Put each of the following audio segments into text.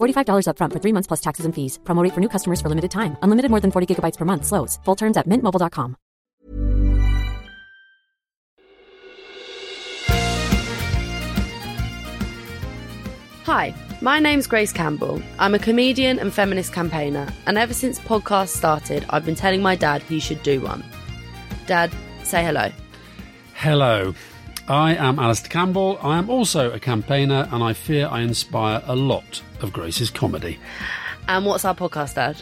$45 upfront for three months plus taxes and fees. Promo rate for new customers for limited time. Unlimited more than 40 gigabytes per month. Slows. Full terms at mintmobile.com. Hi, my name's Grace Campbell. I'm a comedian and feminist campaigner, and ever since podcasts started, I've been telling my dad he should do one. Dad, say hello. Hello. I am Alastair Campbell. I am also a campaigner, and I fear I inspire a lot of Grace's comedy. And what's our podcast, Dad?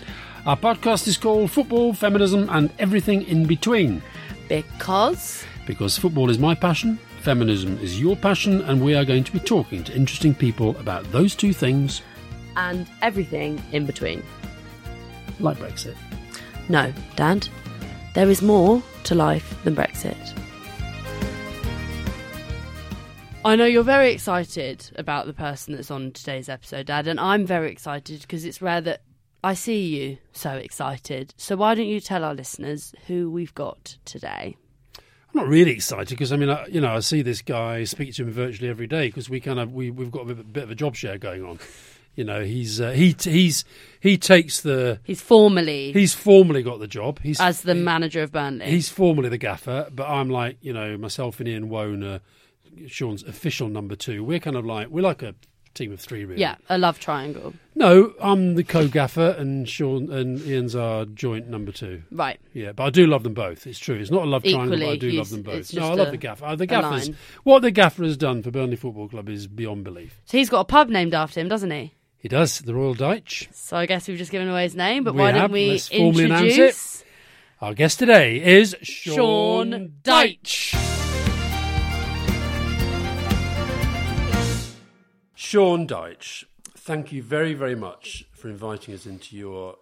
Our podcast is called Football, Feminism, and Everything in Between. Because Because football is my passion, feminism is your passion, and we are going to be talking to interesting people about those two things, and everything in between. like Brexit. No, Dad, there is more to life than Brexit. I know you're very excited about the person that's on today's episode, Dad, and I'm very excited because it's rare that I see you so excited. So why don't you tell our listeners who we've got today? I'm not really excited because I mean, I, you know, I see this guy, speak to him virtually every day because we kind of we we've got a bit, bit of a job share going on. You know, he's uh, he he's he takes the He's formally he's formally got the job. He's as the manager of Burnley. he's formally the gaffer, but I'm like you know myself and Ian Woan, are Sean's official number two. We're kind of like we're like a team of three, really. yeah, a love triangle. No, I'm the co-gaffer, and Sean and Ian's our joint number two. Right. Yeah, but I do love them both. It's true. It's not a love triangle, but I do love them both. No, I love a- the gaffer. Uh, the gaffers. What the gaffer has done for Burnley Football Club is beyond belief. So he's got a pub named after him, doesn't he? He does the Royal Dyche. So I guess we've just given away his name, but We why have. don't we Let's it. introduce Our guest today is Sean, Sean Dyche. Sean Dyche, thank you very, very much for inviting us into your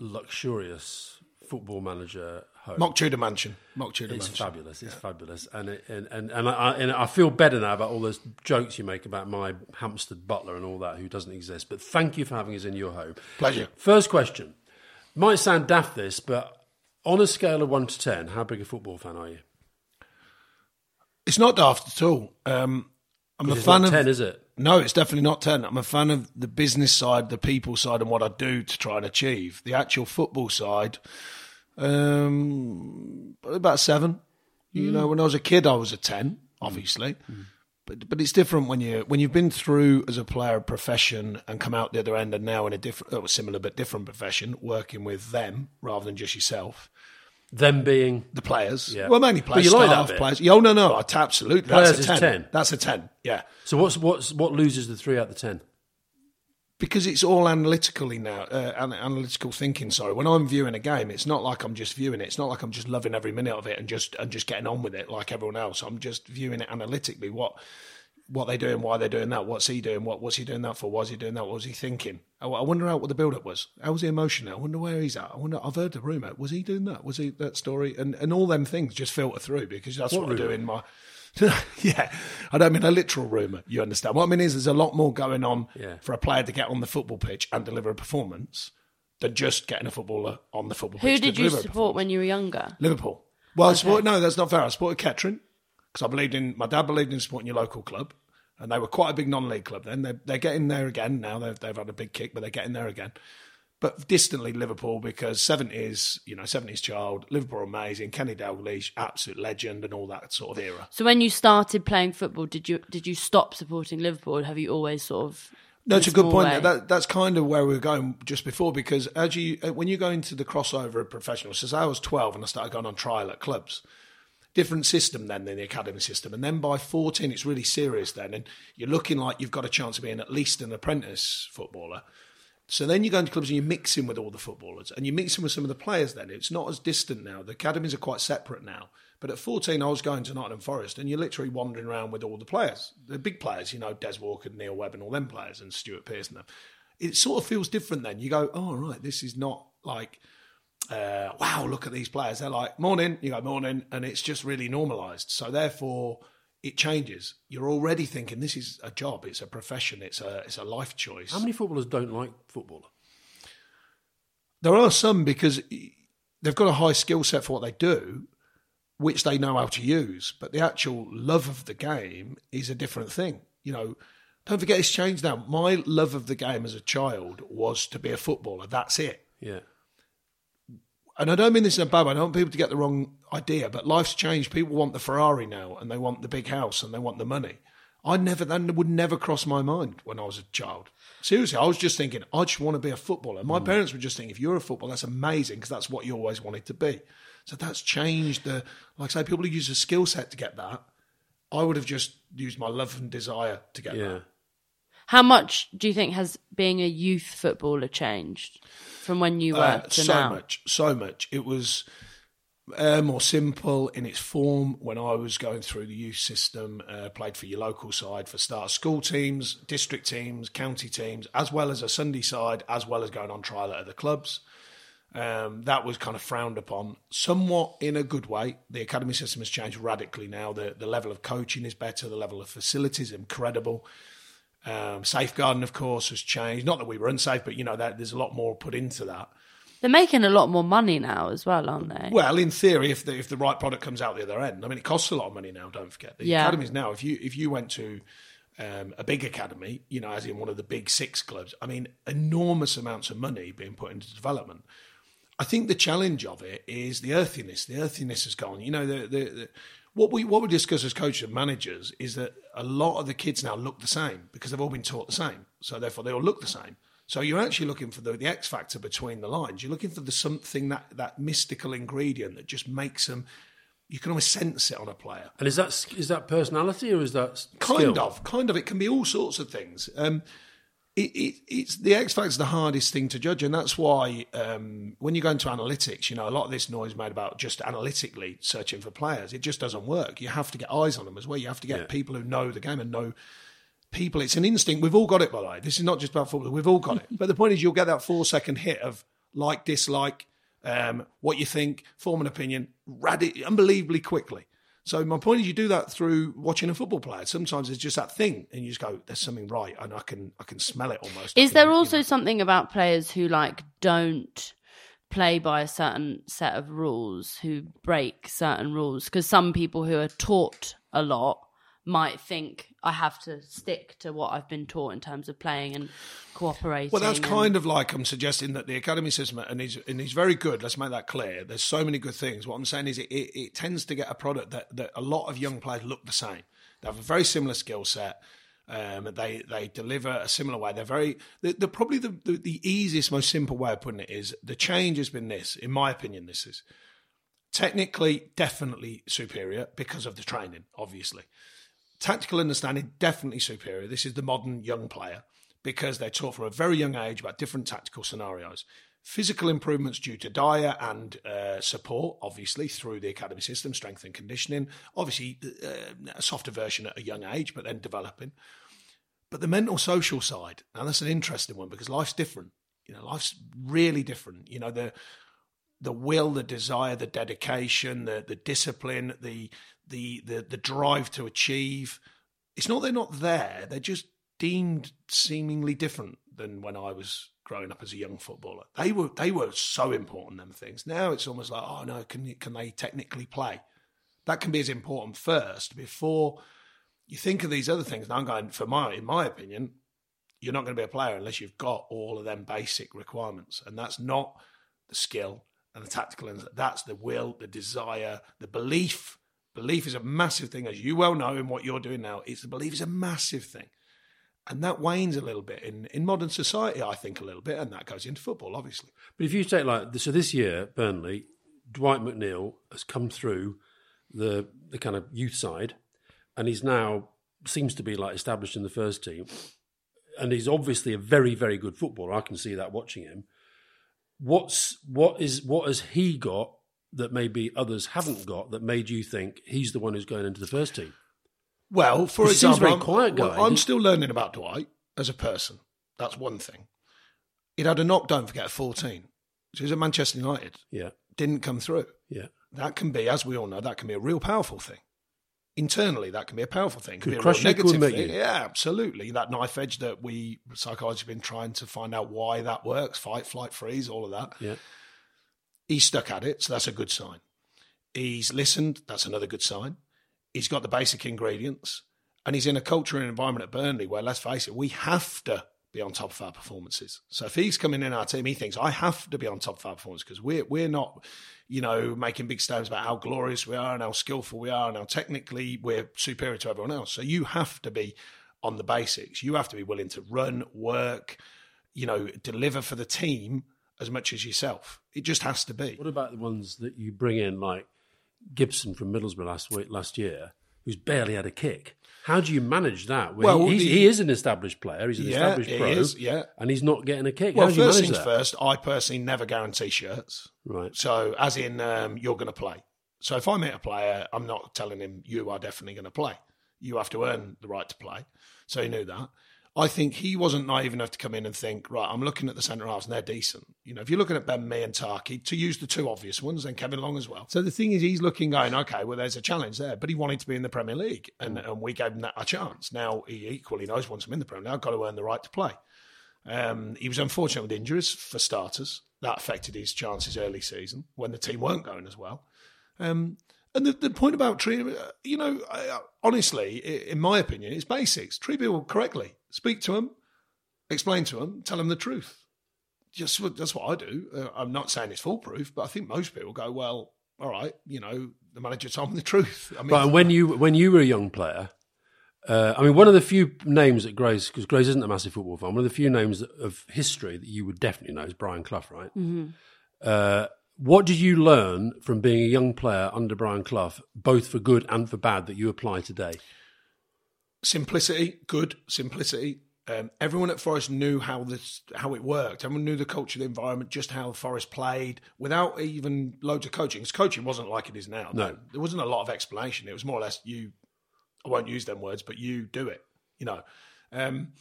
luxurious football manager home. Mock Tudor Mansion. Mock Tudor Mansion. It's Mansion. fabulous. It's fabulous, and it, and and and I, and I feel better now about all those jokes you make about my Hampstead butler and all that who doesn't exist. But thank you for having us in your home. Pleasure. First question might sound daft, this, but on a scale of one to ten, how big a football fan are you? It's not daft at all. Um, I'm a fan not of ten, is it? No, it's definitely not 10. I'm a fan of the business side, the people side, and what I do to try and achieve. The actual football side, um, about seven. You Mm. know, when I was a kid, I was a 10, obviously. But, but it's different when you when you've been through as a player a profession and come out the other end and now in a different, similar but different profession, working with them rather than just yourself. Them being The players, Yeah. well, mainly But players, you like that staff, players. Oh no, no, absolutely. Players That's is a 10. 10. That's a ten. Yeah. so. What's what's what loses the three out of the ten? because it's all analytically now, uh, analytical thinking. Sorry, when I'm viewing a game, it's not like I'm just viewing it. It's not like I'm just loving every minute of it and just and just getting on with it like everyone else. I'm just viewing it analytically. What what they're doing? Why they're doing that? What's he doing? What was he doing that for? Why was he doing that? What was he thinking? I, I wonder how what the build up was. How was he emotional? I wonder where he's at. I wonder. I've heard the rumor. Was he doing that? Was he that story? And and all them things just filter through because that's What what, I do in my. yeah, I don't mean a literal rumor. You understand what I mean? Is there's a lot more going on Yeah. for a player to get on the football pitch and deliver a performance than just getting a footballer on the football Who pitch. to did you support when you were younger? Liverpool. Well, I support, no, that's not fair. I supported Kettering because I believed in my dad believed in supporting your local club, and they were quite a big non-league club. Then they're, they're getting there again now. They've they've had a big kick, but they're getting there again. But distantly Liverpool because seventies, you know, seventies child. Liverpool amazing. Kenny Dalglish, absolute legend, and all that sort of era. So when you started playing football, did you did you stop supporting Liverpool? Have you always sort of No, it's a good point. That, that's kind of where we were going just before because as you uh, when you go into the crossover of professionals, say I was twelve and I started going on trial at clubs. Different system then than the academy system, and then by fourteen it's really serious then, and you're looking like you've got a chance of being at least an apprentice footballer. So then you go into clubs and you're mixing with all the footballers and you're mixing with some of the players then. It's not as distant now. The academies are quite separate now. But at 14, I was going to Nottingham Forest and you're literally wandering around with all the players, the big players, you know, Des Walker, Neil Webb, and all them players, and Stuart them. It sort of feels different then. You go, oh, right, this is not like, uh, wow, look at these players. They're like, morning, you go, morning, and it's just really normalised. So therefore, it changes. You're already thinking this is a job, it's a profession, it's a it's a life choice. How many footballers don't like footballer? There are some because they've got a high skill set for what they do, which they know how to use. But the actual love of the game is a different thing. You know, don't forget it's changed now. My love of the game as a child was to be a footballer. That's it. Yeah. And I don't mean this in a bad way. I don't want people to get the wrong idea, but life's changed. People want the Ferrari now, and they want the big house, and they want the money. I never, that would never cross my mind when I was a child. Seriously, I was just thinking, I just want to be a footballer. My mm. parents were just thinking, if you're a footballer, that's amazing because that's what you always wanted to be. So that's changed the, like I say, people who use a skill set to get that. I would have just used my love and desire to get Yeah. that. How much do you think has being a youth footballer changed from when you were Uh, to so now? much, so much. It was uh, more simple in its form when I was going through the youth system. Uh, played for your local side for start school teams, district teams, county teams, as well as a Sunday side, as well as going on trial at other clubs. Um, that was kind of frowned upon, somewhat in a good way. The academy system has changed radically now. The the level of coaching is better. The level of facilities is incredible. Um, safeguarding, of course, has changed. Not that we were unsafe, but you know that there's a lot more put into that. They're making a lot more money now as well, aren't they? Well, in theory, if the if the right product comes out the other end, I mean, it costs a lot of money now. Don't forget the Yeah. academies now. If you if you went to um, a big academy, you know, as in one of the big six clubs, I mean, enormous amounts of money being put into development. I think the challenge of it is the earthiness. The earthiness has gone. You know, the, the, the what we what we discuss as coaches and managers is that a lot of the kids now look the same because they've all been taught the same. So therefore, they all look the same. So you're actually looking for the, the X factor between the lines. You're looking for the something that that mystical ingredient that just makes them. You can almost sense it on a player. And is that is that personality or is that s- Kind of, kind of. It can be all sorts of things. Um, it, it, it's the X factor is the hardest thing to judge, and that's why um, when you go into analytics, you know a lot of this noise made about just analytically searching for players. It just doesn't work. You have to get eyes on them as well. You have to get Yeah. people who know the game and know people. It's an instinct. We've all got it, by the way. This is not just about football. We've all got it. But the point is, you'll get that four second hit of like, dislike, um, what you think, form an opinion, radi- unbelievably quickly. So my point is, you do that through watching a football player. Sometimes it's just that thing, and you just go, "There's something right," and I can I can smell it almost. Is can, there you also know. something about players who like don't play by a certain set of rules, who break certain rules? Because some people who are taught a lot might think I have to stick to what I've been taught in terms of playing and cooperating. Well, that's and- kind of like I'm suggesting that the academy system, and he's and he's very good. Let's make that clear. There's so many good things. What I'm saying is, it, it, it tends to get a product that, that a lot of young players look the same. They have a very similar skill set. Um, they they deliver a similar way. They're very. The, the probably the, the the easiest, most simple way of putting it is the change has been this. In my opinion, this is technically definitely superior because of the training, obviously tactical understanding definitely superior. This is the modern young player because they're taught from a very young age about different tactical scenarios. Physical improvements due to diet and uh, support, obviously through the academy system, strength and conditioning. Obviously, uh, a softer version at a young age, but then developing. But the mental social side, now that's an interesting one because life's different. You know, life's really different. You know, the the will, the desire, the dedication, the the discipline, the the the the drive to achieve. It's not they're not there. They're just deemed seemingly different than when I was growing up as a young footballer. They were they were so important them things. Now it's almost like oh no, can can they technically play? That can be as important first before you think of these other things. Now I'm going for my in my opinion, you're not going to be a player unless you've got all of them basic requirements, and that's not the skill and the tactical. And that's the will, the desire, the belief. Belief is a massive thing, as you well know in what you're doing now. It's the belief is a massive thing, And that wanes a little bit in, in modern society, I think, a little bit, and that goes into football, obviously. But if you take like so this year, Burnley, Dwight McNeil has come through the the kind of youth side, and he's now seems to be like established in the first team, and he's obviously a very very good footballer. I can see that watching him. What's what is what has he got that maybe others haven't got that made you think he's the one who's going into the first team? Well, for He example, very I'm, quiet guy. well, I'm still learning about Dwight as a person. That's one thing. He'd had a knock, don't forget, at 14. So he was at Manchester United. Yeah, Didn't come through. yeah. That can be, as we all know, that can be a real powerful thing. Internally, that can be a powerful thing. It Could be a real crush you, negative thing. you? Yeah, absolutely. That knife edge that we psychologists have been trying to find out why that works fight, flight, freeze, all of that. Yeah. He's stuck at it, so that's a good sign. He's listened, that's another good sign. He's got the basic ingredients, and he's in a culture and environment at Burnley where, let's face it, we have to be on top of our performances. So if he's coming in our team, he thinks I have to be on top of our performance because we're we're not, you know, making big statements about how glorious we are and how skillful we are and how technically we're superior to everyone else. So you have to be on the basics. You have to be willing to run, work, you know, deliver for the team as much as yourself. It just has to be. What about the ones that you bring in, like Gibson from Middlesbrough last week, last year, who's barely had a kick? How do you manage that? When Well, he, the- he is an established player. He's an Yeah, established pro, is, yeah. and he's not getting a kick. Well, How do you first things that? first, I personally never guarantee shirts. Right. So, as in, um, you're going to play. So, if I meet a player, I'm not telling him you are definitely going to play. You have to earn the right to play. So he knew that. I think he wasn't naive enough to come in and think, right, I'm looking at the centre halves and they're decent. You know, if you're looking at Ben Mee and Tarky, to use the two obvious ones, then Kevin Long as well. So the thing is, he's looking, going, okay, well, there's a challenge there, but he wanted to be in the Premier League, and, and we gave him that a chance. Now he equally knows once I'm in the Premier League, I've got to earn the right to play. Um, he was unfortunate with injuries for starters. That affected his chances early season when the team weren't going as well. Um, and the, the point about treating, uh, you know, I, I- honestly, in my opinion, it's basics. Treat people correctly. Speak to them, explain to them, tell them the truth. Just that's what I do. Uh, I'm not saying it's foolproof, but I think most people go, well, all right, you know, the manager told me the truth. I mean, But when you when you were a young player, uh, I mean, one of the few names that Grace, because Grace isn't a massive football fan, one of the few names of history that you would definitely know is Brian Clough, right? Uh, what did you learn from being a young player under Brian Clough, both for good and for bad, that you apply today? Simplicity, good simplicity. Um, everyone at Forest knew how this how it worked. Everyone knew the culture, the environment, just how Forest played, without even loads of coaching. Because coaching wasn't like it is now. No. there wasn't a lot of explanation. It was more or less you. I won't use them words, but you do it. You know, um,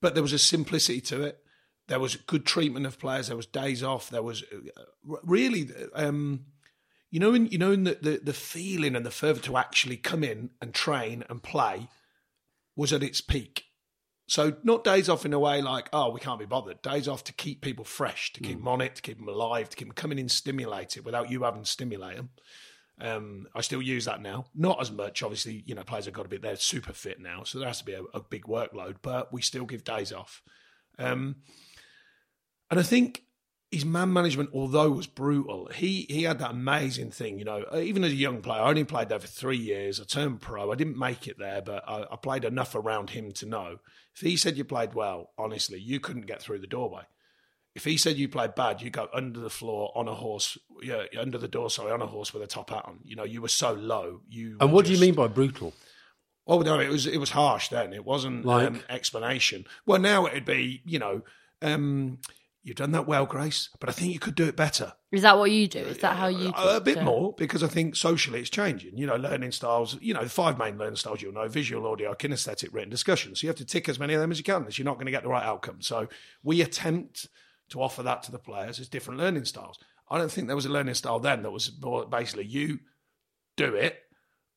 but there was a simplicity to it. There was good treatment of players. There was days off. There was uh, really, um, you know, in, you know, in the, the the feeling and the fervour to actually come in and train and play was at its peak. So not days off in a way like, oh, we can't be bothered. Days off to keep people fresh, to keep them on it, to keep them alive, to keep them coming in stimulated without you having to stimulate them. Um, I still use that now. Not as much, obviously. You know, players have got to be they're super fit now, so there has to be a, a big workload. But we still give days off. Um, and I think his man management, although was brutal, he he had that amazing thing. You know, even as a young player, I only played there for three years. I turned pro. I didn't make it there, but I, I played enough around him to know. If he said you played well, honestly, you couldn't get through the doorway. If he said you played bad, you go under the floor on a horse, yeah, under the door, sorry, on a horse with a top hat on. You know, you were so low. You And what do you mean by brutal? Oh no, it was it was harsh then. It wasn't Like? um, explanation. Well, now it'd be you know, um, you've done that well, Grace, but I think you could do it better. Is that what you do? Is that how you? a, a bit more because I think socially it's changing. You know, learning styles. You know, the five main learning styles you'll know: visual, audio, kinesthetic, written, discussion. So you have to tick as many of them as you can. Else you're not going to get the right outcome. So we attempt to offer that to the players as different learning styles. I don't think there was a learning style then that was more basically you do it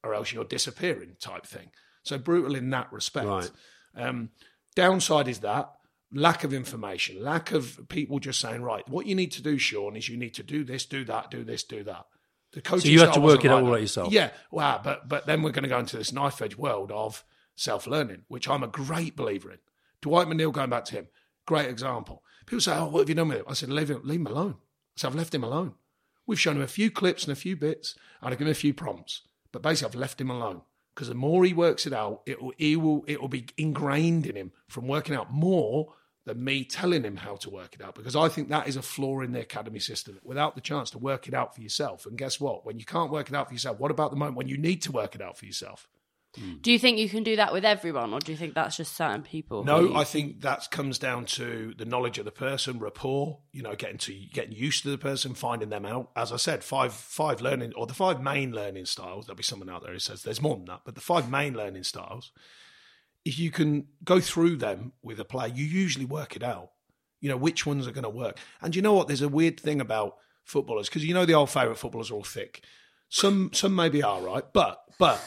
or else you're disappearing type thing. So brutal in that respect. Right. Um, downside is that lack of information, lack of people just saying, right, what you need to do, Sean, is you need to do this, do that, do this, do that. The coaching so you style to work it out like all out yourself. Yeah, wow, but but then we're going to go into this knife edge world of self learning, which I'm a great believer in. Dwight McNeil, going back to him, great example. People say, "Oh, what have you done with him?" I said, "Leave him, leave him alone." Said, "I've left him alone. We've shown him a few clips and a few bits, and I've given him a few prompts, but basically I've left him alone because the more he works it out, it will, he will, it will be ingrained in him from working out more than me telling him how to work it out. Because I think that is a flaw in the academy system. Without the chance to work it out for yourself, and guess what? When you can't work it out for yourself, what about the moment when you need to work it out for yourself? Mm. Do you think you can do that with everyone, or do you think that's just certain people? No, I think that comes down to the knowledge of the person, rapport. You know, getting to getting used to the person, finding them out. As I said, five five learning or the five main learning styles. There'll be someone out there who says there's more than that, but the five main learning styles. If you can go through them with a player, you usually work it out. You know which ones are going to work. And you know what? There's a weird thing about footballers because you know the old favourite footballers are all thick. Some some maybe are right, but but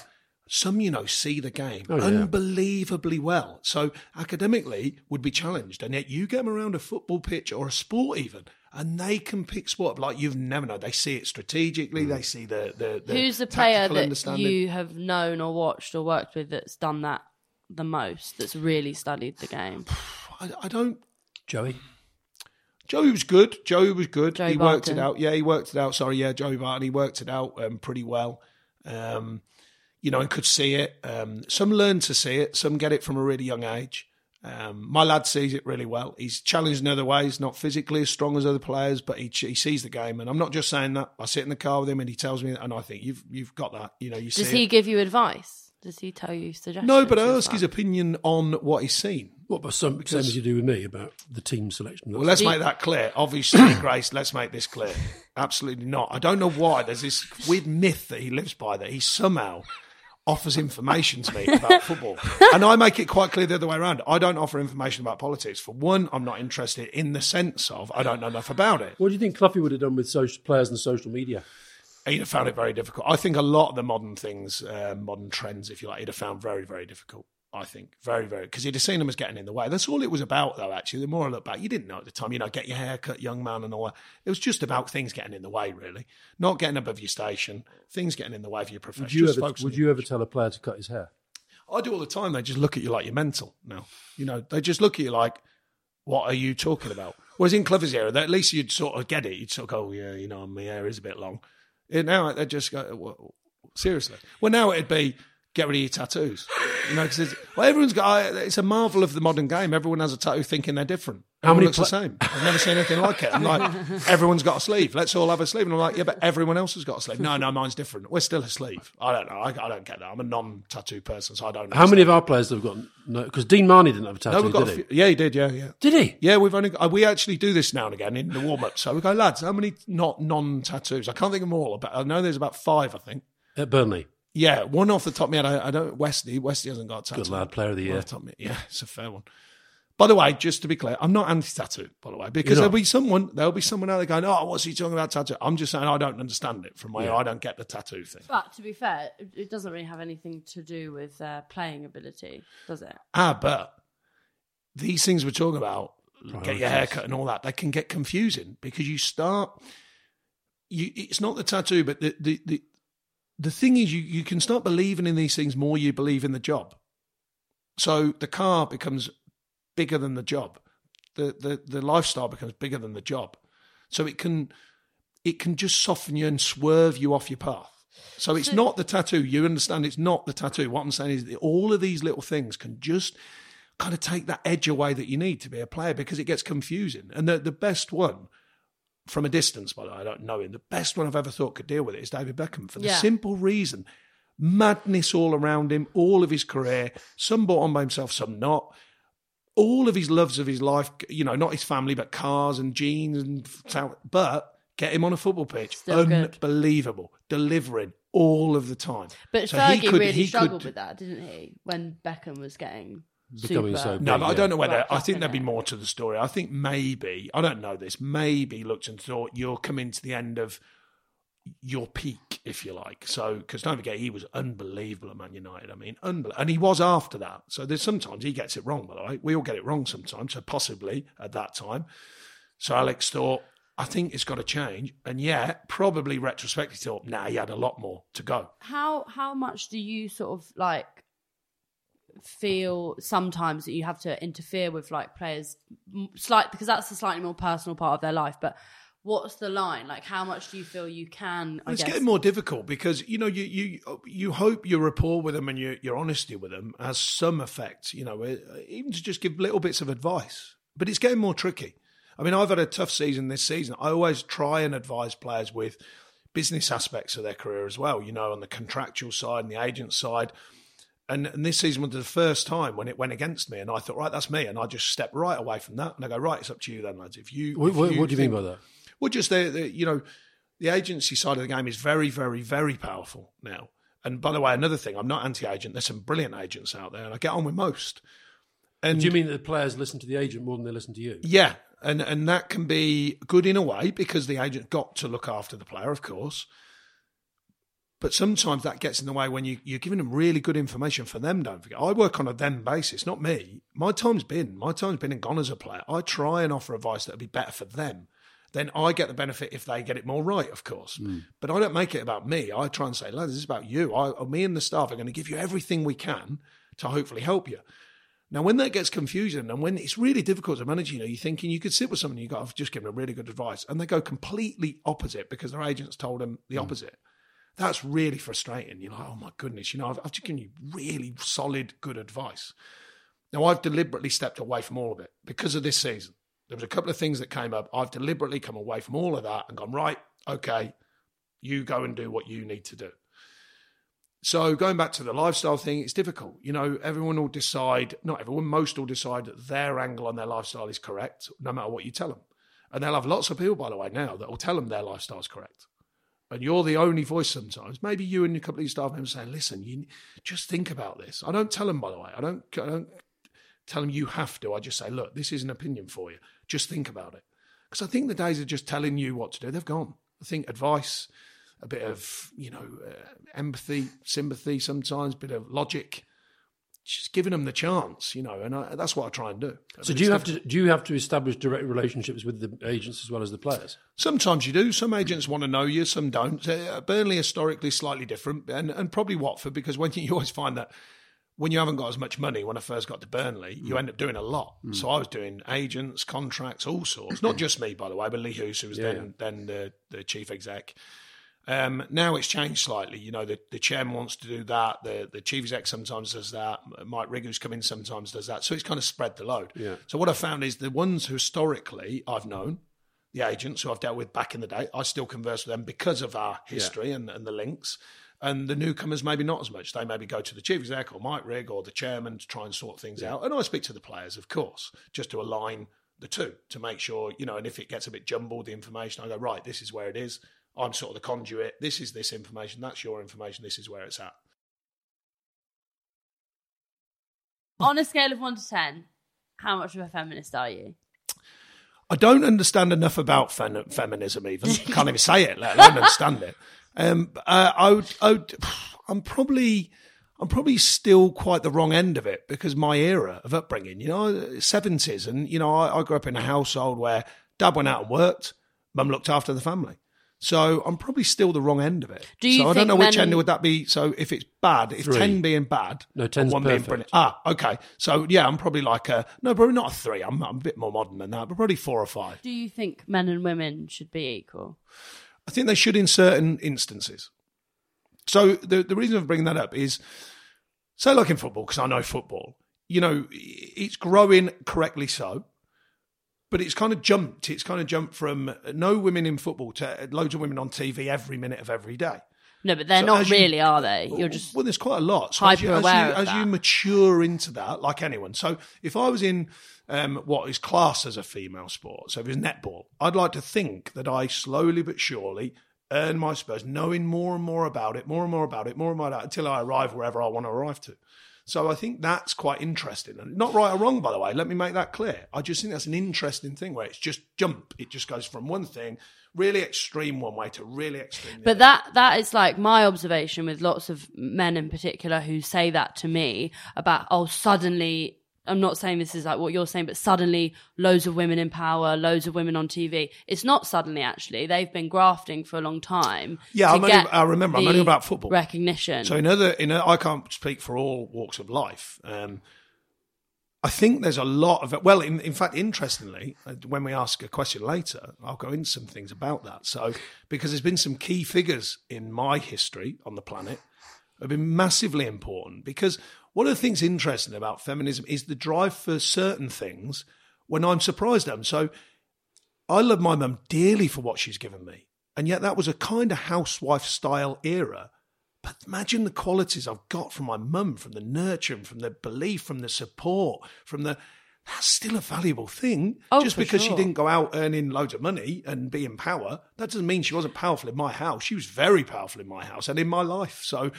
some you know see the game Oh, yeah. unbelievably well. So academically would be challenged, and yet you get them around a football pitch or a sport even, and they can pick sport up like you've never known. They see it strategically. They see the the, the Who's the player that you have known or watched or worked with that's done that the most? That's really studied the game. I, I don't. Joey. Joey was good. Joey was good. Joey he worked it out. Yeah, he worked it out. Sorry, yeah, Joey Barton. He worked it out um, pretty well. Um, you know, and could see it. Um, some learn to see it. Some get it from a really young age. Um, my lad sees it really well. He's challenged in other ways, not physically as strong as other players, but he, he sees the game. And I'm not just saying that. I sit in the car with him, and he tells me, and I think you've you've got that. You know, you Does see. he it. give you advice? Does he tell you suggestions? No, but I ask stuff? his opinion on what he's seen. What, but some, same as you do with me about the team selection. Well, let's make that clear. Obviously, Grace, let's make this clear. Absolutely not. I don't know why. There's this weird myth that he lives by that he somehow offers information to me about football. And I make it quite clear the other way around. I don't offer information about politics. For one, I'm not interested in the sense of I don't know enough about it. What do you think Cloughie would have done with social players and social media? He'd have found it very difficult. I think a lot of the modern things, uh, modern trends, if you like, he'd have found very, very difficult. I think very, very because he'd have seen them as getting in the way. That's all it was about, though. Actually, the more I look back, you didn't know at the time. You know, get your hair cut, young man, and all that. It was just about things getting in the way, really, not getting above your station. Things getting in the way of your profession. Would you Just ever, would you ever tell a player to cut his hair? I do all the time. They just look at you like you're mental now. You know, they just look at you like, what are you talking about? Whereas in Cloughie's era, at least you'd sort of get it. You'd sort of go, oh, yeah, you know, my hair is a bit long. And now they just go, well, seriously. Well, now it'd be, get rid of your tattoos. You know, because well, everyone's got, it's a marvel of the modern game. Everyone has a tattoo thinking they're different. How Everyone many looks the same. I've never seen anything like it. I'm like, everyone's got a sleeve. Let's all have a sleeve. And I'm like, yeah, but everyone else has got a sleeve. No, no, mine's different. We're still a sleeve. I don't know. I, I don't get that. I'm a non-tattoo person, so I don't know. How many of our players have got no? Because Dean Marney didn't have a tattoo, No, we've got. did A he? yeah, he did. Yeah, yeah. Did he? Yeah, we've only got, we actually do this now and again in the warm up. So we go, lads, how many not non tattoos? I can't think of them all, but I know there's about five. I think. At Burnley. Yeah, one off the top of my head. I, I don't. Wesley, Wesley hasn't got a tattoo. Good lad, player of the year. off the top of my- yeah, it's a fair one. By the way, just to be clear, I'm not anti-tattoo. By the way, because there'll be someone, there'll be someone out there going, "Oh, what's he talking about tattoo?" I'm just saying I don't understand it from my. I don't get the tattoo thing. But to be fair, it- it doesn't really have anything to do with uh, playing ability, does it? Ah, but these things we're talking about, get your Priorities. haircut and all that, they can get confusing because you start. You, it's not the tattoo, but the the the, the thing is, you you can start believing in these things more. You believe in the job, so the car becomes bigger than the job. The the the lifestyle becomes bigger than the job, so it can it can just soften you and swerve you off your path. So it's not the tattoo. You understand? It's not the tattoo. What I'm saying is that all of these little things can just kind of take that edge away that you need to be a player because it gets confusing. And the, the best one from a distance, by the way, I don't know him, the best one I've ever thought could deal with it is David Beckham for the Yeah. simple reason madness all around him, all of his career, some bought on by himself, some not. All of his loves of his life, you know, not his family, but cars and jeans and but get him on a football pitch. Still good. Unbelievable. Delivering all of the time. But So he Fergie could- really he struggled could- with that, didn't he? When Beckham was getting Becoming super. so No, big, but I don't know whether. Wrapped I think there'd be more to the story. I think maybe I don't know this. Maybe looked and thought you're coming to the end of your peak, if you like. So because don't forget, he was unbelievable at Man United. I mean, unbelievable, and he was after that. So there's sometimes he gets it wrong. By the way, we all get it wrong sometimes. So possibly at that time. So Alex thought. I think it's got to change, and yet probably retrospectively thought, nah, he had a lot more to go. How how much do you sort of like feel sometimes that you have to interfere with like players slight because that's a slightly more personal part of their life, but what's the line? Like, how much do you feel you can? I it's guess, getting more difficult because you know you you you hope your rapport with them and your your honesty with them has some effect. You know, uh, even to just give little bits of advice, but it's getting more tricky. I mean, I've had a tough season this season. I always try and advise players with business aspects of their career as well. You know, on the contractual side and the agent side. And, and this season was the first time when it went against me, and I thought, right, that's me, and I just stepped right away from that, and I go, right, it's up to you then, lads. If you, What, if what, what do you mean by that? well, just the, the you know, the agency side of the game is very, very, very powerful now. And by the way, another thing, I'm not anti-agent. There's some brilliant agents out there, and I get on with most. And Do you mean that the players listen to the agent more than they listen to you? yeah, and and that can be good in a way because the agent got to look after the player, of course. But sometimes that gets in the way when you, you're giving them really good information for them. Don't forget, I work on a them basis, not me. My time's been my time's been and gone as a player. I try and offer advice that'll be better for them. Then I get the benefit if they get it more right, of course. Hmm. But I don't make it about me. I try and say, lads, this is about you. I, uh, me and the staff are going to give you everything we can to hopefully help you. Now, when that gets confusing and when it's really difficult to manage, you know, you're thinking you could sit with someone, you've got to just give them really good advice, and they go completely opposite because their agents told them the hmm. opposite. That's really frustrating. You're like, oh my goodness, you know, I've, I've just given you really solid, good advice. Now, I've deliberately stepped away from all of it because of this season. There was a couple of things that came up. I've deliberately come away from all of that and gone, right, okay, you go and do what you need to do. So going back to the lifestyle thing, it's difficult. You know, everyone will decide, not everyone, most will decide that their angle on their lifestyle is correct, no matter what you tell them. And they'll have lots of people, by the way, now that will tell them their lifestyle is correct. And you're the only voice sometimes. Maybe you and a couple of your staff members saying, listen, you just think about this. I don't tell them, by the way. I don't, I don't tell them you have to. I just say, look, this is an opinion for you. Just think about it. Because I think the days of just telling you what to do, they've gone. I think advice, a bit of, you know, uh, empathy, sympathy sometimes, a bit of logic, just giving them the chance, you know, and I, that's what I try and do. I So do you have to do you have to establish direct relationships with the agents as well as the players? Sometimes you do. Some agents want to know you, some don't. Uh, Burnley historically slightly different, and, and probably Watford because when you, you always find that when you haven't got as much money. When I first got to Burnley, you end up doing a lot. So I was doing agents, contracts, all sorts. Not just me, by the way, but Lee Hoos, who was Yeah, then then the the chief exec. Um, now it's changed slightly. You know, the, the chairman wants to do that. The the chief exec sometimes does that. Mike Rigg, who's come in, sometimes does that. So it's kind of spread the load. Yeah. So what I found is the ones who historically I've known, the agents who I've dealt with back in the day, I still converse with them because of our history and, and the links. And the newcomers maybe not as much. They maybe go to the chief exec or Mike Rigg or the chairman to try and sort things out. And I speak to the players, of course, just to align the two to make sure, you know, and if it gets a bit jumbled, the information, I go, right, this is where it is. I'm sort of the conduit. This is this information. That's your information. This is where it's at. On a scale of one to ten, how much of a feminist are you? I don't understand enough about fen- feminism. Even I can't even say it, let alone understand it. Um, uh, I would, I would, I'm probably, I'm probably still quite the wrong end of it because my era of upbringing, you know, seventies, and you know, I, I grew up in a household where dad went out and worked, mum looked after the family. So I'm probably still the wrong end of it. Do you so I don't know which men- end would that be. So if it's bad, if Three. ten being bad, No, and 10's one being brilliant. Ah, okay. So yeah, I'm probably like a no, probably not a three. I'm, I'm a bit more modern than that, but probably four or five. Do you think men and women should be equal? I think they should in certain instances. So the the reason I'm bringing that up is, say like in football, because I know football, you know, it's growing correctly so, but it's kind of jumped. It's kind of jumped from no women in football to loads of women on TV every minute of every day. No, but they're So not as you- really, are they? You're just well. There's quite a lot. So as you, as you, as you mature into that, like anyone. So if I was in um, what is classed as a female sport, so if it was netball, I'd like to think that I slowly but surely earn my spurs, knowing more and more about it, more and more about it, more and more about it, until I arrive wherever I want to arrive to. So I think that's quite interesting, and not right or wrong, by the way. Let me make that clear. I just think that's an interesting thing where it's just jump. It just goes from one thing, really extreme one way, to really extreme. But that that is like my observation with lots of men in particular who say that to me about oh suddenly I'm not saying this is like what you're saying, but suddenly loads of women in power, loads of women on TV. It's not suddenly actually. They've been grafting for a long time. Yeah, I'm only- I remember, I'm only about football. recognition. So in other, in a, I can't speak for all walks of life. Um, I think there's a lot of it. Well, in, in fact, interestingly, uh, when we ask a question later, I'll go into some things about that. So, because there's been some key figures in my history on the planet have been massively important. Because one of the things interesting about feminism is the drive for certain things when I'm surprised at them. So, I love my mum dearly for what she's given me. And yet, that was a kind of housewife style era. But imagine the qualities I've got from my mum, from the nurturing, from the belief, from the support, from the. That's still a valuable thing. Oh, Just because she didn't go out earning loads of money and be in power, that doesn't mean she wasn't powerful in my house. She was very powerful in my house and in my life. So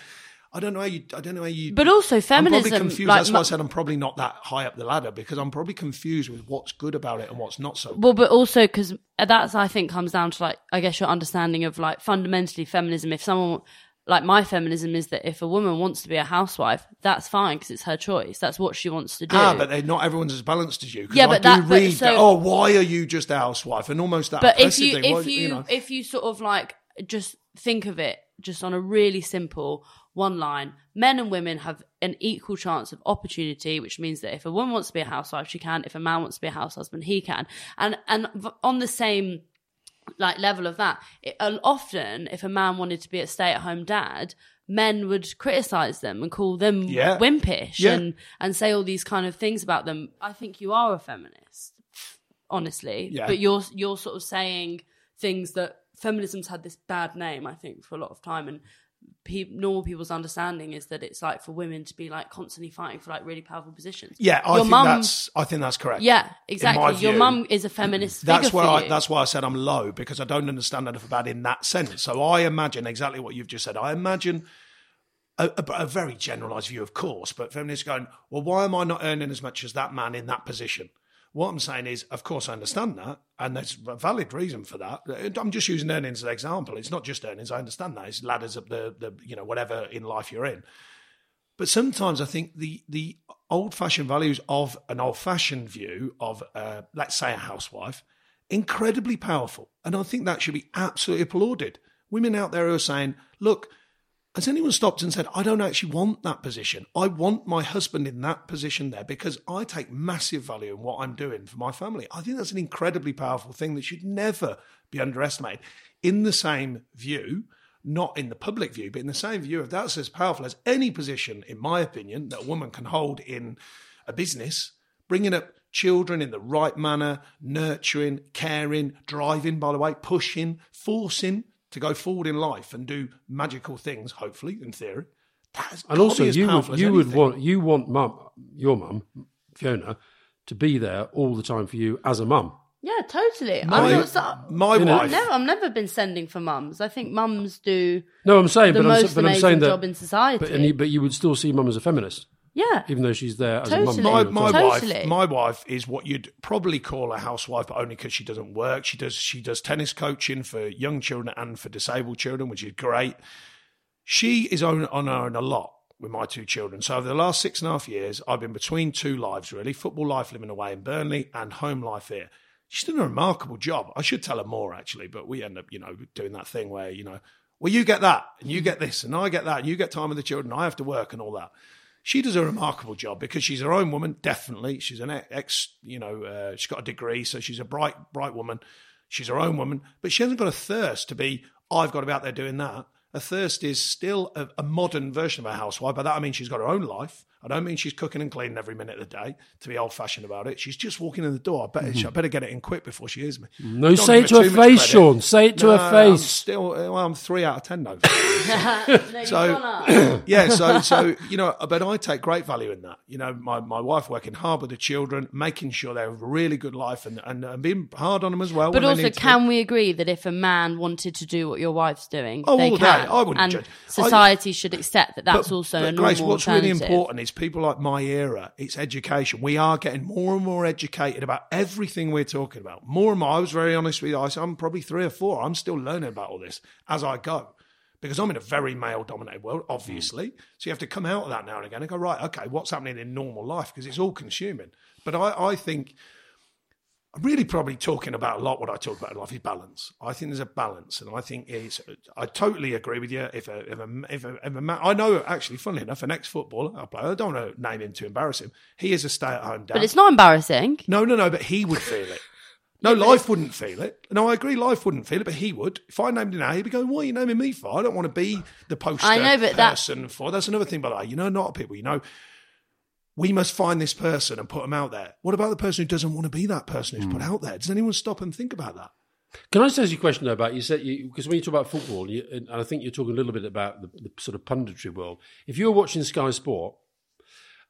I don't know how you. I don't know how you. But also I'm feminism, probably confused. like, That's why I said I'm probably not that high up the ladder because I'm probably confused with what's good about it and what's not so. good. Well, but also because that's I think comes down to like I guess your understanding of like fundamentally feminism. If someone like my feminism is that if a woman wants to be a housewife, that's fine because it's her choice. That's what she wants to do. Ah, but not everyone's as balanced as you. Yeah, I but do that- but so- that, Oh, why are you just a housewife? And almost that. but if you thing, if why- you, know. if you sort of like just think of it just on a really simple one line men and women have an equal chance of opportunity which means that if a woman wants to be a housewife she can if a man wants to be a house husband he can and and on the same like level of that it, often if a man wanted to be a stay-at-home dad men would criticize them and call them Yeah. wimpish Yeah. and and say all these kind of things about them i think you are a feminist honestly Yeah. but you're you're sort of saying things that feminism's had this bad name i think for a lot of time and pe- normal people's understanding is that it's like for women to be like constantly fighting for like really powerful positions yeah, I your think mum that's. I think that's correct. yeah exactly your view, mum is a feminist That's where I, that's why I said I'm low because I don't understand enough about it in that sense. So I imagine exactly what you've just said. I imagine a, a, a very generalised view, of course, but feminists going, well, why am I not earning as much as that man in that position? What I'm saying is, of course, I understand that, and there's a valid reason for that. I'm just using earnings as an example. It's not just earnings. I understand that. It's ladders up the, the you know, whatever in life you're in. But sometimes I think the the old fashioned values of an old fashioned view of, uh, let's say, a housewife, incredibly powerful, and I think that should be absolutely applauded. Women out there who are saying, "Look, has anyone stopped and said, I don't actually want that position. I want my husband in that position there because I take massive value in what I'm doing for my family. I think that's an incredibly powerful thing that should never be underestimated. In the same view, not in the public view, but in the same view, if that's as powerful as any position, in my opinion, that a woman can hold in a business, bringing up children in the right manner, nurturing, caring, driving, by the way, pushing, forcing to go forward in life and do magical things, hopefully, in theory. That's And also, as you powerful would as you would want you want mum, your mum, Fiona, to be there all the time for you as a mum. yeah totally My- i'm not so, my You know- wife. I've never, I've never been sending for mums. I think mums do No, I'm saying, the but I'm, most s- but I'm saying that. job in society. But, and you, but you would still see mum as a feminist, yeah, even though she's there as Totally. a mum. my my. Totally. wife my wife is what you'd probably call a housewife but only because she doesn't work she does she does tennis coaching for young children and for disabled children which is great she is on, on her own a lot with my two children so over the last six and a half years i've been between two lives really football life living away in burnley and home life here she's done a remarkable job i should tell her more actually but we end up you know doing that thing where you know well you get that and you get this and i get that and you get time with the children i have to work and all that she does a remarkable job because she's her own woman. Definitely, she's an ex. You know, uh, she's got a degree, so she's a bright, bright woman. She's her own woman, but she hasn't got a thirst to be. I've got to be out there doing that. A thirst is still a, a modern version of a housewife. By that I mean she's got her own life. I don't mean she's cooking and cleaning every minute of the day to be old fashioned about it. She's just walking in the door. I better, mm-hmm. I better get it in quick before she hears me. No, Don't say it to her face, credit. Sean. Say it to No, her I'm face. still, well, I'm three out of ten though. No, So- yeah, so so you know, but I take great value in that. You know, my, my wife working hard with the children, making sure they have a really good life, and and, and being hard on them as well. But also, need be. can we agree that if a man wanted to do what your wife's doing, Oh, they all can, day. I wouldn't and judge. society should accept that that's But- also but a normal Grace, what's really important is people like my era. It's education. We are getting more and more educated about everything we're talking about. More and more. I was very honest with you. I said, I'm probably three or four. I'm still learning about all this as I go. Because I'm in a very male dominated world, obviously. Mm. So you have to come out of that now and again and go, right, okay, what's happening in normal life? Because it's all consuming. But I, I think I'm really probably talking about a lot what I talk about in life is balance. I think there's a balance, and I think it's. I totally agree with you. If a if a if a, if a man, I know actually, funnily enough, an ex-footballer, I play. I don't want to name him to embarrass him. He is a stay-at-home dad. But it's not embarrassing. No, no, no. But he would feel it. No, life wouldn't feel it. No, I agree. Life wouldn't feel it, but he would. If I named him now, he'd be going, "What are you naming me for? I don't want to be the poster I know, but that- person for." That's another thing, by the way. You know, not people. You know, we must find this person and put them out there. What about the person who doesn't want to be that person who's put Hmm. out there? Does anyone stop and think about that? Can I just ask you a question though, about you said you because when you talk about football, you, and I think you're talking a little bit about the, the sort of punditry world. If you're watching Sky Sport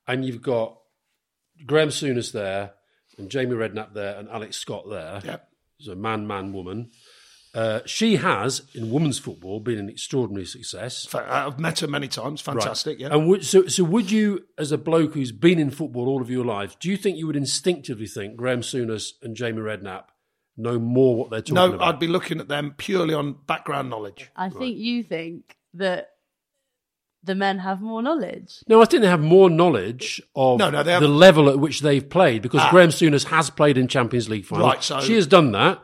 and you've got Graham Souness there and Jamie Redknapp there and Alex Scott there, Yeah. so man, man, woman. Uh, she has in women's football been an extraordinary success. I've met her many times. Fantastic. Yeah. And would, so, so would you, as a bloke who's been in football all of your life, do you think you would instinctively think Graham Souness and Jamie Redknapp know more what they're talking no, about? I'd be looking at them purely on background knowledge. I think you think that the men have more knowledge. No, I think they have more knowledge of No, no, the level at which they've played because Ah. Graham Souness has played in Champions League final. Right, so- she has done that,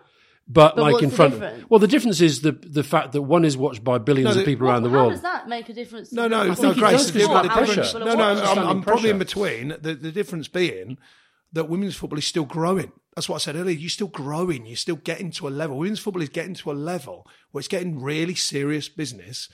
but, But like in the front. difference? well, the difference is the the fact that one is watched by billions No, of the- people around the world. How world. does that make a difference? No, no, the- no, think it Grace. does The, the pressure. difference, no, no. I'm, I'm Understanding probably in between. The, the difference being that women's football is still growing. That's what I said earlier. You're still growing. You're still getting to a level. Women's football is getting to a level where it's getting really serious business.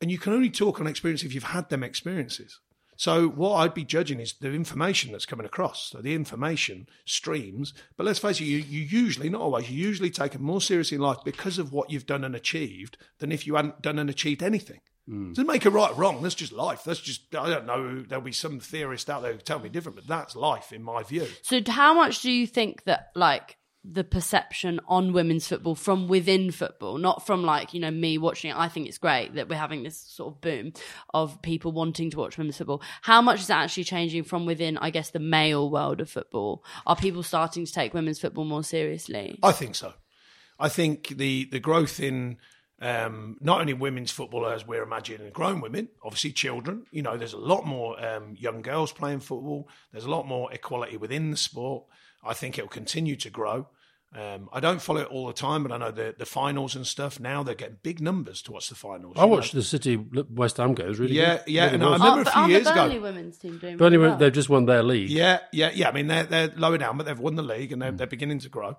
And you can only talk on experience if you've had them experiences. So what I'd be judging is the information that's coming across. So the information streams. But let's face it, you, you usually, not always, you usually take it more seriously in life because of what you've done and achieved than if you hadn't done and achieved anything. Hmm. Doesn't make it right or wrong. That's just life. That's just, I don't know, there'll be some theorist out there who tell me different, but that's life in my view. So, how much do you think that, like, the perception on women's football from within football, not from like, you know, me watching it? I think it's great that we're having this sort of boom of people wanting to watch women's football. How much is that actually changing from within, I guess, the male world of football? Are people starting to take women's football more seriously? I think so. I think the the growth in um, not only women's football as we're imagining grown women, obviously children. You know, there's a lot more um, young girls playing football. There's a lot more equality within the sport. I think it'll continue to grow. Um, I don't follow it all the time, but I know the the finals and stuff now they're getting big numbers to watch the finals. I you know. watched the City West Ham game. It was really Yeah, good. yeah, Really and I remember Aren't- a few years the ago- Burnley women's team doing Burnley, really well? they've just won their league. Yeah, yeah, yeah. I mean, they're they're lower down, but they've won the league and they're, they're beginning to grow.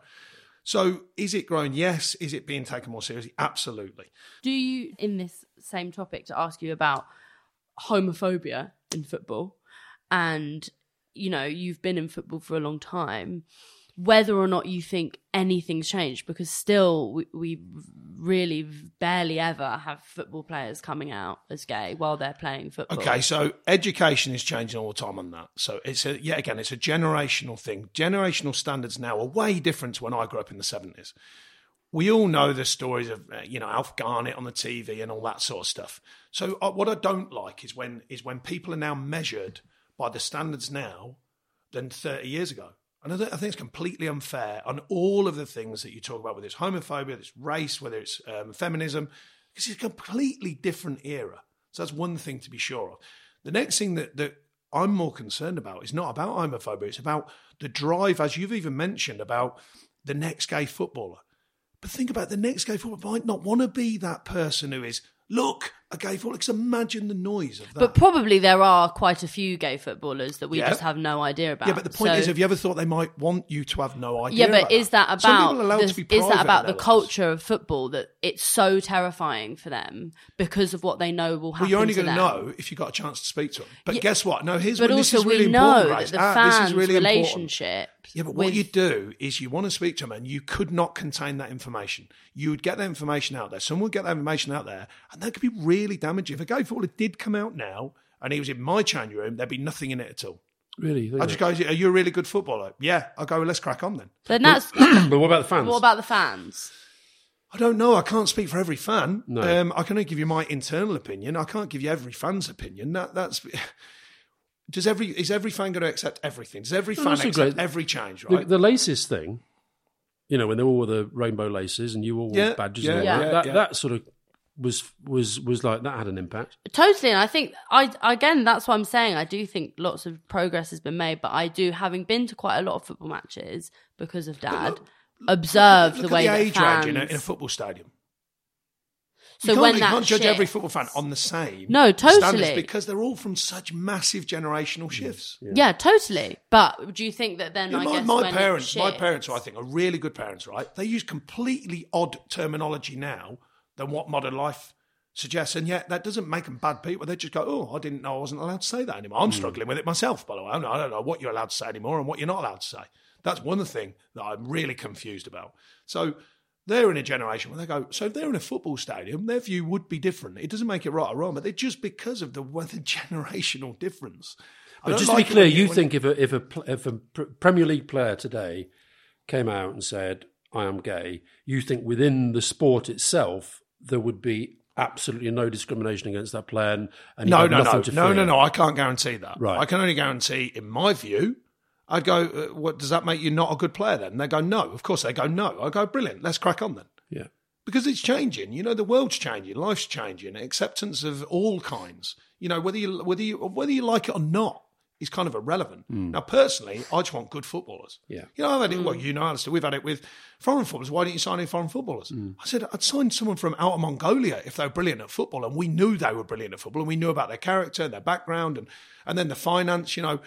So, is it growing? Yes. Is it being taken more seriously? Absolutely. Do you, in this same topic, to ask you about homophobia in football, and you know, you've been in football for a long time, whether or not you think anything's changed, because still we, we really barely ever have football players coming out as gay while they're playing football. Okay, so education is changing all the time on that. So it's a yet again, it's a generational thing. Generational standards now are way different to when I grew up in the seventies. We all know the stories of uh, you know Alf Garnett on the TV and all that sort of stuff. So uh, what I don't like is when is when people are now measured by the standards now than thirty years ago. And I, I think it's completely unfair on all of the things that you talk about, whether it's homophobia, whether it's race, whether it's um, feminism, because it's a completely different era. So that's one thing to be sure of. The next thing that, that I'm more concerned about is not about homophobia, it's about the drive, as you've even mentioned, about the next gay footballer. But think about it, the next gay footballer might not want to be that person who is, look, a gay footballer. Because imagine the noise of that. But probably there are quite a few gay footballers that we Yeah. just have no idea about. yeah, but the point So- is, have you ever thought they might want you to have no idea? Yeah, but about is that Some about people are allowed the, is that about the culture of football that it's so terrifying for them because of what they know will happen Well, you're only to going to know if you got a chance to speak to them. But Yeah, guess what? No, here's But when this also, is really we know that the Ah, fans' this is really important. relationship. Yeah, but what with- you do is you want to speak to them and you could not contain that information. You would get that information out there. Someone would get that information out there and that could be really damaging. If a gay footballer did come out now and he was in my change room, there'd be nothing in it at all. Really? I just go, Are you a really good footballer? Yeah. I'll go, well, let's crack on then. Then that's but what about the fans? what about the fans? I don't know. I can't speak for every fan. No. Um, I can only give you my internal opinion. I can't give you every fan's opinion. That that's. Does every is every fan going to accept everything? Does every No, fan that's a accept great- every change? the, Right. the laces thing, you know, when they all wore the rainbow laces and you all wore Yeah, badges yeah, and all yeah, that, that, yeah. that sort of was was was like that had an impact. Totally, and I think I again that's what I'm saying. I do think lots of progress has been made, but I do, having been to quite a lot of football matches because of Dad, observe Look the way at the that age fans. range in a, in a football stadium. so you can't, when you that can't judge every football fan on the same No, totally. because they're all from such massive generational shifts. Yeah. totally. But do you think that then Yeah, I my, guess my when it parents, my parents, who I think are really good parents, right? They use completely odd terminology now than what modern life suggests, and yet that doesn't make them bad people. They just go, "Oh, I didn't know I wasn't allowed to say that anymore." I'm hmm. struggling with it myself, by the way. I don't, know, I don't know what you're allowed to say anymore and what you're not allowed to say. That's one thing that I'm really confused about. So they're in a generation where they go, so if they're in a football stadium, their view would be different. It doesn't make it right or wrong, but they're just because of the, the generational difference. I But just like to be clear, you think if a if a if a Premier League player today came out and said I am gay, you think within the sport itself there would be absolutely no discrimination against that player, and, and No, no, no, no, no, no. I can't guarantee that. Right. I can only guarantee, in my view, I'd go. Uh, what does that make you not a good player? Then they go, no. Of course they go, no. I go, brilliant. Let's crack on then, Yeah, because it's changing. You know, the world's changing, life's changing, acceptance of all kinds. You know, whether you whether you whether you like it or not is kind of irrelevant. Hmm. Now, personally, I just want good footballers. Yeah. You know, I've had it. Well, hmm. you know, Alastair, we've had it with foreign footballers. Why didn't you sign in foreign footballers? Hmm. I said I'd sign someone from out of Mongolia if they were brilliant at football, and we knew they were brilliant at football, and we knew about their character, their background, and and then the finance. You know,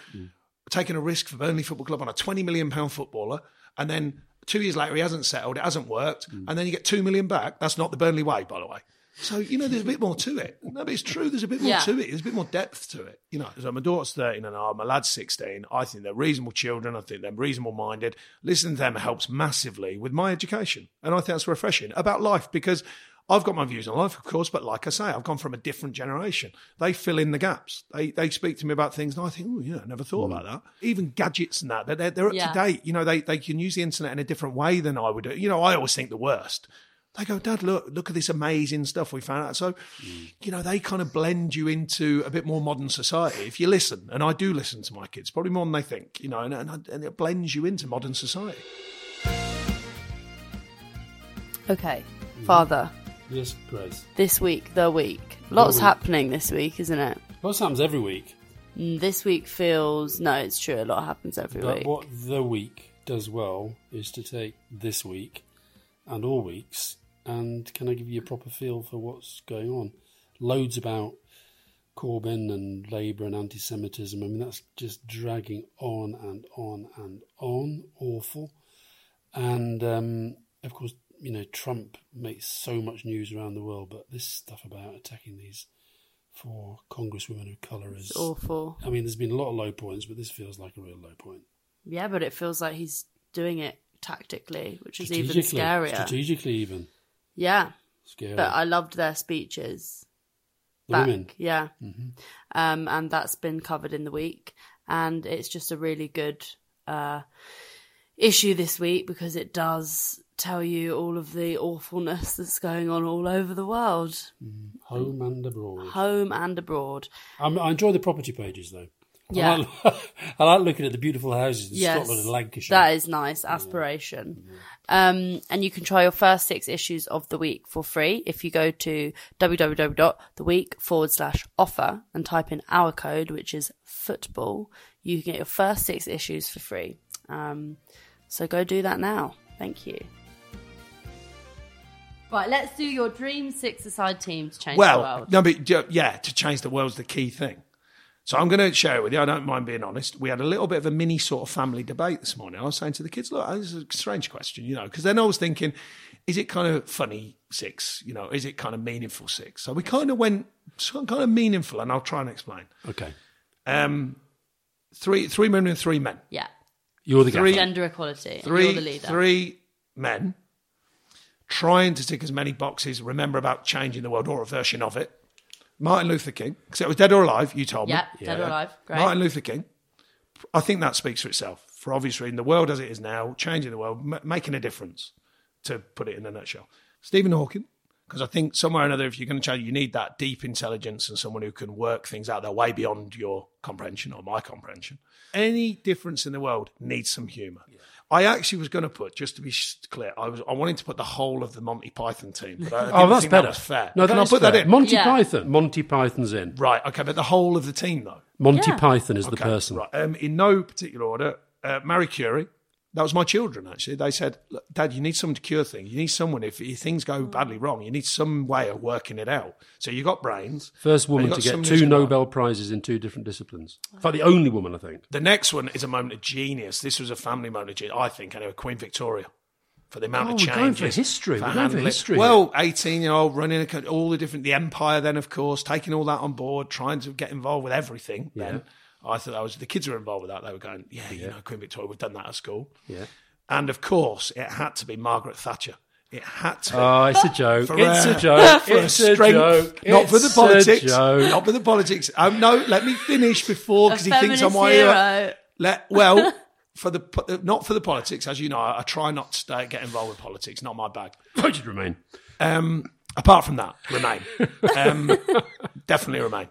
taking a risk for Burnley Football Club on a twenty million pound footballer, and then two years later he hasn't settled, it hasn't worked, mm. and then you get two million back. That's not the Burnley way, by the way. So you know, there's a bit more to it. No, but it's true. There's a bit more Yeah. to it. There's a bit more depth to it. You know, so my daughter's 13 and a half, my lad's 16. I think they're reasonable children. I think they're reasonable minded. Listening to them helps massively with my education. And I think that's refreshing about life because I've got my views on life, of course, but like I say, I've gone from a different generation. They fill in the gaps. They they speak to me about things and I think, oh, yeah, I never thought mm. about that. Even gadgets and that, they're, they're up Yeah. to date. You know, they, they can use the internet in a different way than I would. You know, I always think the worst. They go, Dad, look, look at this amazing stuff we found out. So, mm. you know, they kind of blend you into a bit more modern society if you listen. And I do listen to my kids, probably more than they think, you know, and, and, and it blends you into modern society. Okay, mm. Father, yes, Grace. this week, the week. Lots week. happening this week, isn't it? Lots happens every week, Mm, This week feels no, it's true. A lot happens every but week. what the week does well is to take this week and all weeks and can I give you a proper feel for what's going on? Loads about Corbyn and Labour and anti-Semitism. I mean, that's just dragging on and on and on. Awful. And um, of course, you know, Trump makes so much news around the world, but this stuff about attacking these four congresswomen of colour is It's awful. I mean, there's been a lot of low points, but this feels like a real low point. Yeah, but it feels like he's doing it tactically, which is even scarier. Strategically, even Yeah, scary. but I loved their speeches. the back. women. Yeah. Um, and that's been covered in the week. And it's just a really good uh, issue this week because it does tell you all of the awfulness that's going on all over the world, Home and abroad. home and abroad. I'm, I enjoy the property pages, though. Yeah. I like, I like looking at the beautiful houses in Yes, Scotland and Lancashire. that is nice. Aspiration. Um, and you can try your first six issues of the week for free if you go to www.theweek forward slash offer and type in our code, which is football. You can get your first six issues for free. Um, so go do that now. Thank you. Right, let's do your dream six-a-side team to change the Well, world. no, but yeah, to change the world's the key thing. So I'm going to share it with you. I don't mind being honest. We had a little bit of a mini sort of family debate this morning. I was saying to the kids, look, this is a strange question, you know, because then I was thinking, is it kind of funny six? You know, is it kind of meaningful six? So we kind of went so kind of meaningful, and I'll try and explain. okay. Um, three, three women and three men. yeah, You're the Three- gaffer. gender equality. Three, You're the leader. three men trying to tick as many boxes. Remember about changing the world or a version of it. Martin Luther King, because it was dead or alive. You told me. Yeah, dead or alive. Great. Martin Luther King. I think that speaks for itself. For obvious reason, the world as it is now, changing the world, m- making a difference. To put it in a nutshell, Stephen Hawking. Because I think somewhere or another, if you're going to change, you need that deep intelligence and someone who can work things out that way beyond your comprehension or my comprehension. Any difference in the world needs some humour. I actually was going to put, just to be clear, I was I wanted to put the whole of the Monty Python team. But I didn't Oh, that's think better. That was fair. No, Can that I is put fair. that in? Monty Yeah. Python. Monty Python's in. right. Okay, but the whole of the team though. Monty Yeah. Python is the person. Right. Um, in no particular order, uh, Marie Curie. That was my children, actually. They said, Look, Dad, you need someone to cure things. You need someone, if, if things go mm. badly wrong, you need some way of working it out. So you got brains. First woman to get two gonna- Nobel Prizes in two different disciplines. In fact, the only woman, I think. The next one is a moment of genius. This was a family moment of genius, I think, anyway, Queen Victoria. For the amount Oh, of we're changes. going for history. We're going for history Well, 18 year old running all the different, the empire then, of course, taking all that on board, trying to get involved with everything. Then I thought that was, the kids were involved with that. They were going, yeah, you know, Queen Victoria, we've done that at school. Yeah. And of course, it had to be Margaret Thatcher. It had to. Oh, it's a joke. For it's a- a joke. for it's a a strength, joke. not for the It's a politics. joke. Not for the politics. Um, no, let me finish before because he thinks I'm feminist my hero. Let well for the not for the politics, as you know. I, I try not to stay, get involved with politics. Not my bag. Voted Remain. Um, apart from that, remain. Um, definitely remain.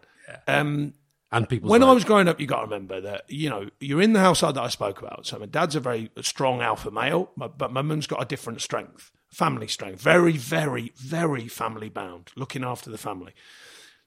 Um, And people. when I was growing up, you got to remember that you know you're in the household that I spoke about. So my dad's a very strong alpha male, but my mum's got a different strength, family strength, very, very, very family bound, looking after the family.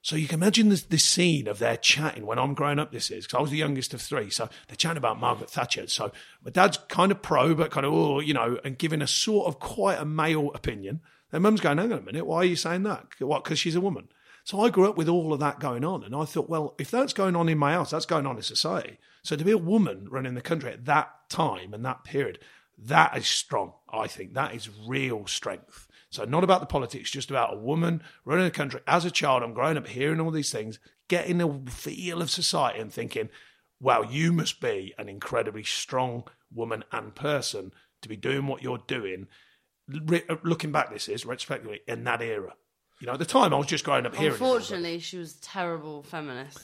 So you can imagine this, this scene of their chatting when I'm growing up. This is because I was the youngest of three, so they're chatting about Margaret Thatcher. So my dad's kind of pro, but kind of oh, you know, and giving a sort of quite a male opinion. Their mum's going, hang on a minute, why are you saying that? What? Because she's a woman. So I grew up with all of that going on, and I thought, well, if that's going on in my house, that's going on in society. So to be a woman running the country at that time and that period, that is strong. I think that is real strength. So not about the politics, just about a woman running the country. As a child, I'm growing up hearing all these things, getting a feel of society, and thinking, wow, you must be an incredibly strong woman and person to be doing what you're doing. Re- uh, looking back, this is retrospectively in that era. You know, at the time, I was just growing up hearing. it Unfortunately, she was a terrible feminist.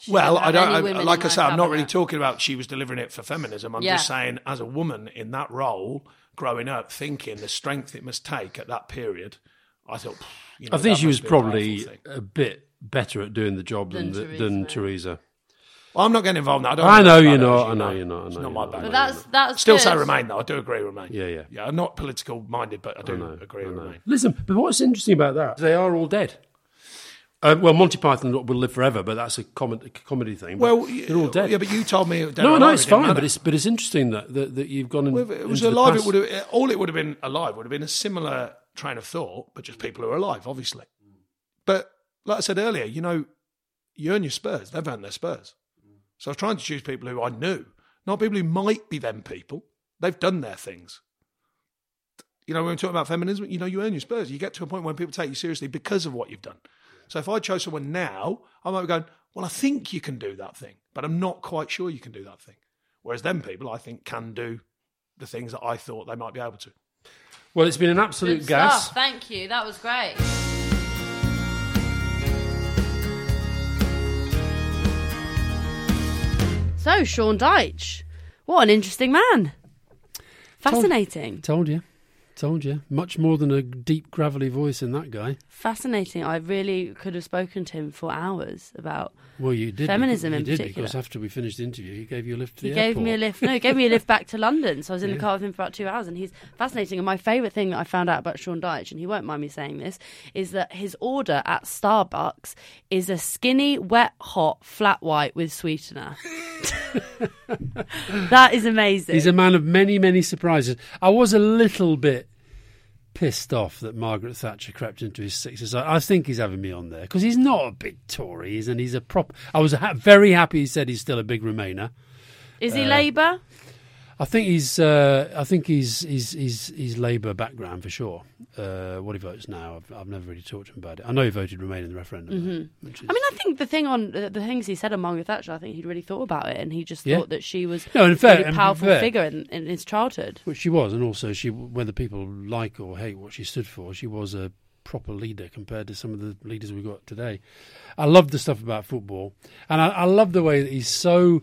She well, I don't. I, like I her said, I'm not really cabinet. talking about she was delivering it for feminism. I'm Yeah. just saying, as a woman in that role, growing up, thinking the strength it must take at that period, I thought. You know, I think she was must be a probably a bit better at doing the job than Than the, Theresa than Teresa. Well, I'm not getting involved in that. I, don't I know you're not, I know you're not, I It's know not you're my not. bag. But that's that's Still good. say remain though. I do agree remain. Yeah, yeah. Yeah, I'm not political minded, but I do I know, agree I know. remain. Listen, but what's interesting about that? They are all dead. Uh, well, Monty Python will live forever, but that's a com- comedy thing. but Well, they're all dead. Yeah, but you told me. Dead no, no, it's fine, matter. but it's but it's interesting that that, that you've gone. In, Well, if it was into the alive, it past. would have all it would have been alive would have been a similar train of thought, but just people who are alive, obviously. But like I said earlier, you know, you earn your spurs. They've earned their spurs. So I was trying to choose people who I knew, not people who might be them people. They've done their things. You know, when we're talking about feminism, you know, you earn your spurs. You get to a point when people take you seriously because of what you've done. So if I chose someone now, I might be going, well, I think you can do that thing, but I'm not quite sure you can do that thing. Whereas them people, I think, can do the things that I thought they might be able to. Well, it's been an absolute Good gas. stuff. Thank you. That was great. So, Sean Dyche, what an interesting man. Fascinating. Told you, told you. Much more than a deep gravelly voice in that guy. Fascinating. I really could have spoken to him for hours about. Well, you did Feminism you in did particular. because after we finished the interview, he gave you a lift to He the gave airport. me a lift. No, he gave me a lift back to London. So I was in the car with him for about two hours, and he's fascinating. And my favourite thing that I found out about Sean Dyche, and he won't mind me saying this, is that his order at Starbucks is a skinny, wet, hot, flat white with sweetener. that is amazing. He's a man of many, many surprises. I was a little bit pissed off that Margaret Thatcher crept into his sixes. I, I think he's having me on there because he's not a big Tory, he's, and he's a prop. I was ha- very happy he said he's still a big Remainer. is uh, he Labour? I think he's. Uh, I think he's. He's. He's. He's Labour background for sure. Uh, what he votes now, I've, I've never really talked to him about it. I know he voted Remain in the referendum. Which is, I mean, I think the thing on the, things he said on Margaret Thatcher, I think he'd really thought about it, and he just Yeah. thought that she was No, a fair- really powerful fair. figure in, in his childhood. which she was, and also she, whether people like or hate what she stood for, she was a proper leader compared to some of the leaders we've got today. I love the stuff about football, and I, I love the way that he's so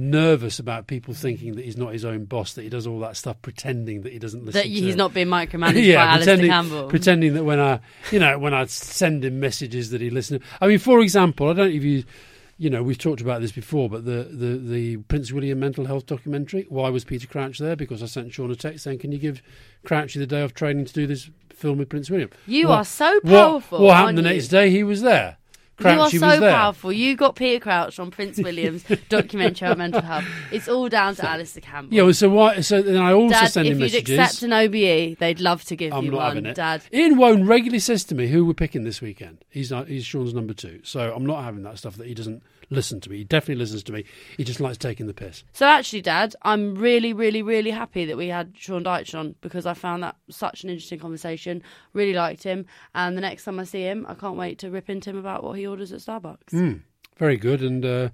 nervous about people thinking that he's not his own boss, that he does all that stuff pretending that he doesn't listen. That he's not being micromanaged by Alastair pretending, Campbell. pretending that when I, you know, when I send him messages that he listens. I mean, for example, I don't know if you you know, we've talked about this before, but the, the, the Prince William mental health documentary, why was Peter Crouch there? Because I sent Sean a text saying, can you give Crouchy the day off training to do this film with Prince William? You What- are so powerful, What, happened the aren't next you? day? He was there. You are so powerful. You got Peter Crouch on Prince William's documentary on mental health. It's all down to Alastair Campbell. Yeah, well, so why? So then I also Dad, send if him you'd accept an OBE, they'd love to give I'm you not one, having it. Dad. Ian Woan regularly says to me who we're picking this weekend. He's not, he's Sean's number two, so I'm not having that stuff that he doesn't listen to me. He definitely listens to me. He just likes taking the piss. So actually, Dad, I'm really, really, really happy that we had Sean Dyche on because I found that such an interesting conversation. Really liked him, and the next time I see him, I can't wait to rip into him about what he orders at Starbucks. Hmm. Very good. And uh,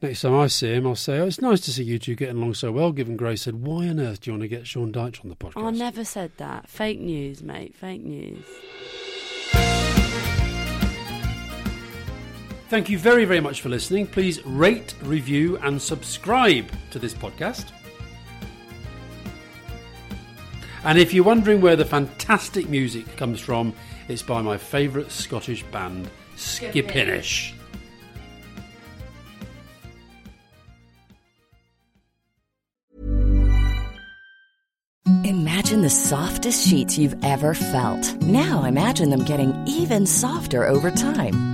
next time I see him, I'll say, "Oh, it's nice to see you two getting along so well." Given Grace said, "Why on earth do you want to get Sean Dyche on the podcast?" I never said that. Fake news, mate. Fake news. Thank you very, very much for listening. Please rate, review, and subscribe to this podcast. And if you're wondering where the fantastic music comes from, it's by my favourite Scottish band, Skipinnish. Imagine the softest sheets you've ever felt. Now imagine them getting even softer over time.